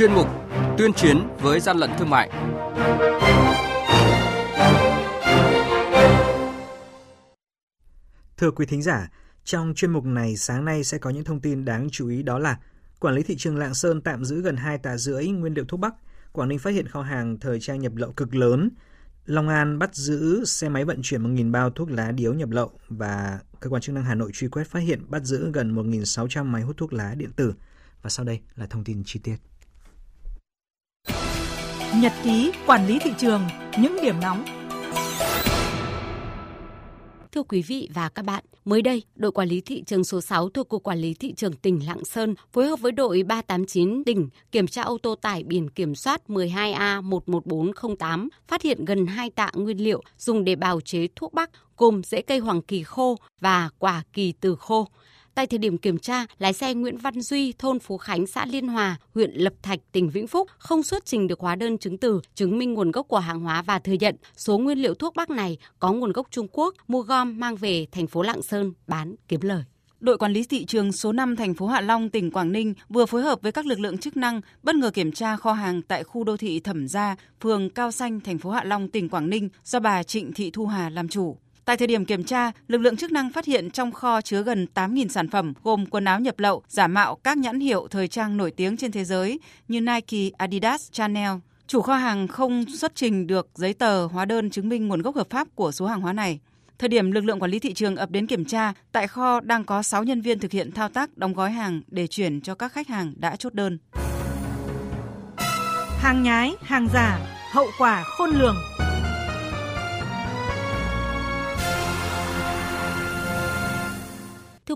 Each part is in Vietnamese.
chuyên mục Tuyên chiến với gian lận thương mại. Thưa quý thính giả, trong chuyên mục này sáng nay sẽ có những thông tin đáng chú ý đó là Quản lý thị trường Lạng Sơn tạm giữ gần 2 tạ rưỡi nguyên liệu thuốc bắc, Quảng Ninh phát hiện kho hàng thời trang nhập lậu cực lớn, Long An bắt giữ xe máy vận chuyển 1.000 bao thuốc lá điếu nhập lậu và cơ quan chức năng Hà Nội truy quét phát hiện bắt giữ gần 1.600 máy hút thuốc lá điện tử. Và sau đây là thông tin chi tiết. Nhật ký quản lý thị trường, những điểm nóng Thưa quý vị và các bạn, mới đây, đội quản lý thị trường số 6 thuộc Cục Quản lý Thị trường tỉnh Lạng Sơn phối hợp với đội 389 tỉnh kiểm tra ô tô tải biển kiểm soát 12A11408 phát hiện gần 2 tạ nguyên liệu dùng để bào chế thuốc bắc gồm rễ cây hoàng kỳ khô và quả kỳ từ khô. Tại thời điểm kiểm tra, lái xe Nguyễn Văn Duy, thôn Phú Khánh, xã Liên Hòa, huyện Lập Thạch, tỉnh Vĩnh Phúc không xuất trình được hóa đơn chứng từ chứng minh nguồn gốc của hàng hóa và thừa nhận số nguyên liệu thuốc bắc này có nguồn gốc Trung Quốc, mua gom mang về thành phố Lạng Sơn bán kiếm lời. Đội quản lý thị trường số 5 thành phố Hạ Long, tỉnh Quảng Ninh vừa phối hợp với các lực lượng chức năng bất ngờ kiểm tra kho hàng tại khu đô thị Thẩm Gia, phường Cao Xanh, thành phố Hạ Long, tỉnh Quảng Ninh do bà Trịnh Thị Thu Hà làm chủ. Tại thời điểm kiểm tra, lực lượng chức năng phát hiện trong kho chứa gần 8.000 sản phẩm gồm quần áo nhập lậu, giả mạo các nhãn hiệu thời trang nổi tiếng trên thế giới như Nike, Adidas, Chanel. Chủ kho hàng không xuất trình được giấy tờ, hóa đơn chứng minh nguồn gốc hợp pháp của số hàng hóa này. Thời điểm lực lượng quản lý thị trường ập đến kiểm tra, tại kho đang có 6 nhân viên thực hiện thao tác đóng gói hàng để chuyển cho các khách hàng đã chốt đơn. Hàng nhái, hàng giả, hậu quả khôn lường.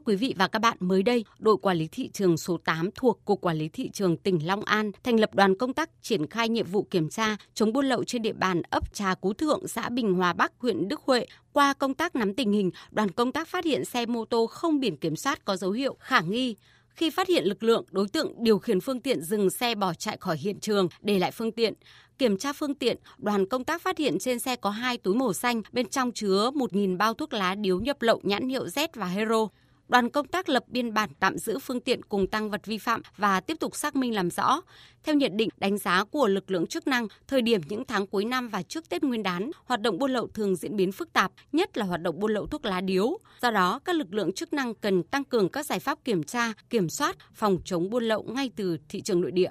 Quý vị và các bạn, mới đây, đội quản lý thị trường số 8 thuộc Cục Quản lý Thị trường tỉnh Long An thành lập đoàn công tác triển khai nhiệm vụ kiểm tra chống buôn lậu trên địa bàn ấp Trà Cú Thượng, xã Bình Hòa Bắc, huyện Đức Huệ. Qua công tác nắm tình hình, đoàn công tác phát hiện xe mô tô không biển kiểm soát có dấu hiệu khả nghi. Khi phát hiện lực lượng, đối tượng điều khiển phương tiện dừng xe bỏ chạy khỏi hiện trường, để lại phương tiện. Kiểm tra phương tiện, đoàn công tác phát hiện trên xe có hai túi màu xanh, bên trong chứa 1.000 bao thuốc lá điếu nhập lậu nhãn hiệu Z và Hero đoàn công tác lập biên bản tạm giữ phương tiện cùng tăng vật vi phạm và tiếp tục xác minh làm rõ. Theo nhận định đánh giá của lực lượng chức năng, thời điểm những tháng cuối năm và trước Tết Nguyên đán, hoạt động buôn lậu thường diễn biến phức tạp, nhất là hoạt động buôn lậu thuốc lá điếu. Do đó, các lực lượng chức năng cần tăng cường các giải pháp kiểm tra, kiểm soát, phòng chống buôn lậu ngay từ thị trường nội địa.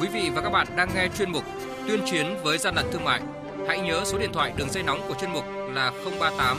Quý vị và các bạn đang nghe chuyên mục Tuyên chiến với gian lận thương mại. Hãy nhớ số điện thoại đường dây nóng của chuyên mục là 038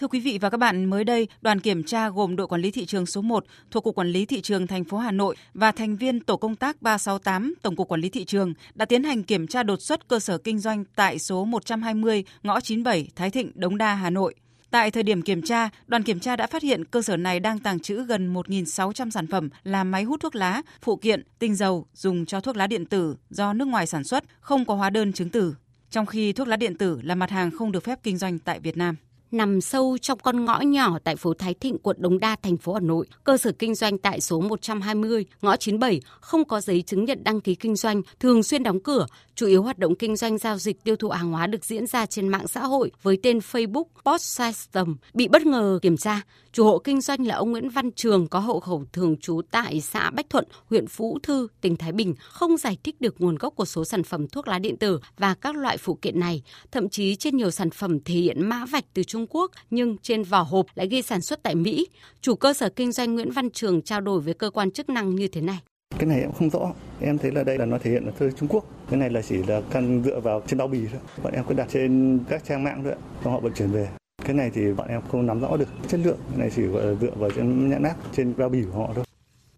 Thưa quý vị và các bạn, mới đây, đoàn kiểm tra gồm đội quản lý thị trường số 1 thuộc Cục Quản lý Thị trường thành phố Hà Nội và thành viên tổ công tác 368 Tổng cục Quản lý Thị trường đã tiến hành kiểm tra đột xuất cơ sở kinh doanh tại số 120 ngõ 97 Thái Thịnh, Đống Đa, Hà Nội. Tại thời điểm kiểm tra, đoàn kiểm tra đã phát hiện cơ sở này đang tàng trữ gần 1.600 sản phẩm là máy hút thuốc lá, phụ kiện, tinh dầu dùng cho thuốc lá điện tử do nước ngoài sản xuất, không có hóa đơn chứng tử. Trong khi thuốc lá điện tử là mặt hàng không được phép kinh doanh tại Việt Nam nằm sâu trong con ngõ nhỏ tại phố Thái Thịnh, quận Đống Đa, thành phố Hà Nội. Cơ sở kinh doanh tại số 120, ngõ 97 không có giấy chứng nhận đăng ký kinh doanh, thường xuyên đóng cửa. Chủ yếu hoạt động kinh doanh giao dịch tiêu thụ hàng hóa được diễn ra trên mạng xã hội với tên Facebook Post System bị bất ngờ kiểm tra. Chủ hộ kinh doanh là ông Nguyễn Văn Trường có hộ khẩu thường trú tại xã Bách Thuận, huyện Phú Thư, tỉnh Thái Bình, không giải thích được nguồn gốc của số sản phẩm thuốc lá điện tử và các loại phụ kiện này. Thậm chí trên nhiều sản phẩm thể hiện mã vạch từ Trung Trung Quốc nhưng trên vỏ hộp lại ghi sản xuất tại Mỹ. Chủ cơ sở kinh doanh Nguyễn Văn Trường trao đổi với cơ quan chức năng như thế này. Cái này em không rõ. Em thấy là đây là nó thể hiện là thơ Trung Quốc. Cái này là chỉ là căn dựa vào trên bao bì thôi. Bọn em cứ đặt trên các trang mạng thôi, xong họ vận chuyển về. Cái này thì bọn em không nắm rõ được chất lượng. Cái này chỉ gọi là dựa vào trên nhãn mác trên bao bì của họ thôi.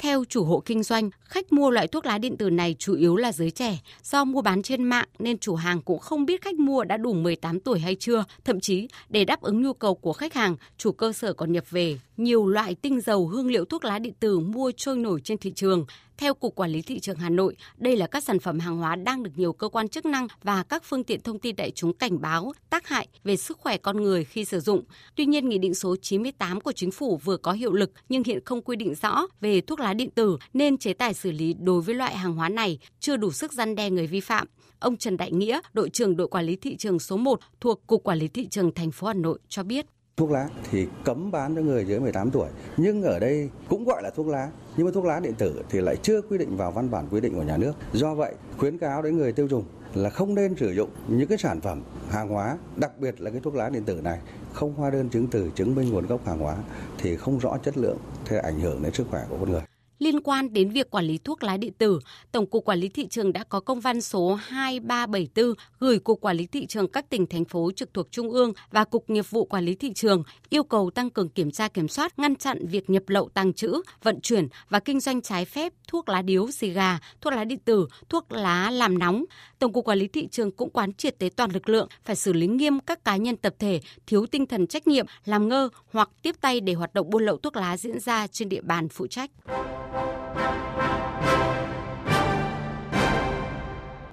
Theo chủ hộ kinh doanh, Khách mua loại thuốc lá điện tử này chủ yếu là giới trẻ. Do mua bán trên mạng nên chủ hàng cũng không biết khách mua đã đủ 18 tuổi hay chưa. Thậm chí, để đáp ứng nhu cầu của khách hàng, chủ cơ sở còn nhập về nhiều loại tinh dầu hương liệu thuốc lá điện tử mua trôi nổi trên thị trường. Theo Cục Quản lý Thị trường Hà Nội, đây là các sản phẩm hàng hóa đang được nhiều cơ quan chức năng và các phương tiện thông tin đại chúng cảnh báo tác hại về sức khỏe con người khi sử dụng. Tuy nhiên, Nghị định số 98 của Chính phủ vừa có hiệu lực nhưng hiện không quy định rõ về thuốc lá điện tử nên chế tài xử lý đối với loại hàng hóa này chưa đủ sức răn đe người vi phạm. Ông Trần Đại Nghĩa, đội trưởng đội quản lý thị trường số 1 thuộc Cục Quản lý Thị trường thành phố Hà Nội cho biết thuốc lá thì cấm bán cho người dưới 18 tuổi. Nhưng ở đây cũng gọi là thuốc lá, nhưng mà thuốc lá điện tử thì lại chưa quy định vào văn bản quy định của nhà nước. Do vậy, khuyến cáo đến người tiêu dùng là không nên sử dụng những cái sản phẩm hàng hóa, đặc biệt là cái thuốc lá điện tử này. Không hóa đơn chứng từ chứng minh nguồn gốc hàng hóa thì không rõ chất lượng thì ảnh hưởng đến sức khỏe của con người. Liên quan đến việc quản lý thuốc lá điện tử, Tổng cục Quản lý thị trường đã có công văn số 2374 gửi Cục Quản lý thị trường các tỉnh thành phố trực thuộc trung ương và Cục Nghiệp vụ Quản lý thị trường yêu cầu tăng cường kiểm tra kiểm soát, ngăn chặn việc nhập lậu tàng trữ, vận chuyển và kinh doanh trái phép thuốc lá điếu, xì gà, thuốc lá điện tử, thuốc lá làm nóng. Tổng cục Quản lý thị trường cũng quán triệt tới toàn lực lượng phải xử lý nghiêm các cá nhân tập thể thiếu tinh thần trách nhiệm, làm ngơ hoặc tiếp tay để hoạt động buôn lậu thuốc lá diễn ra trên địa bàn phụ trách.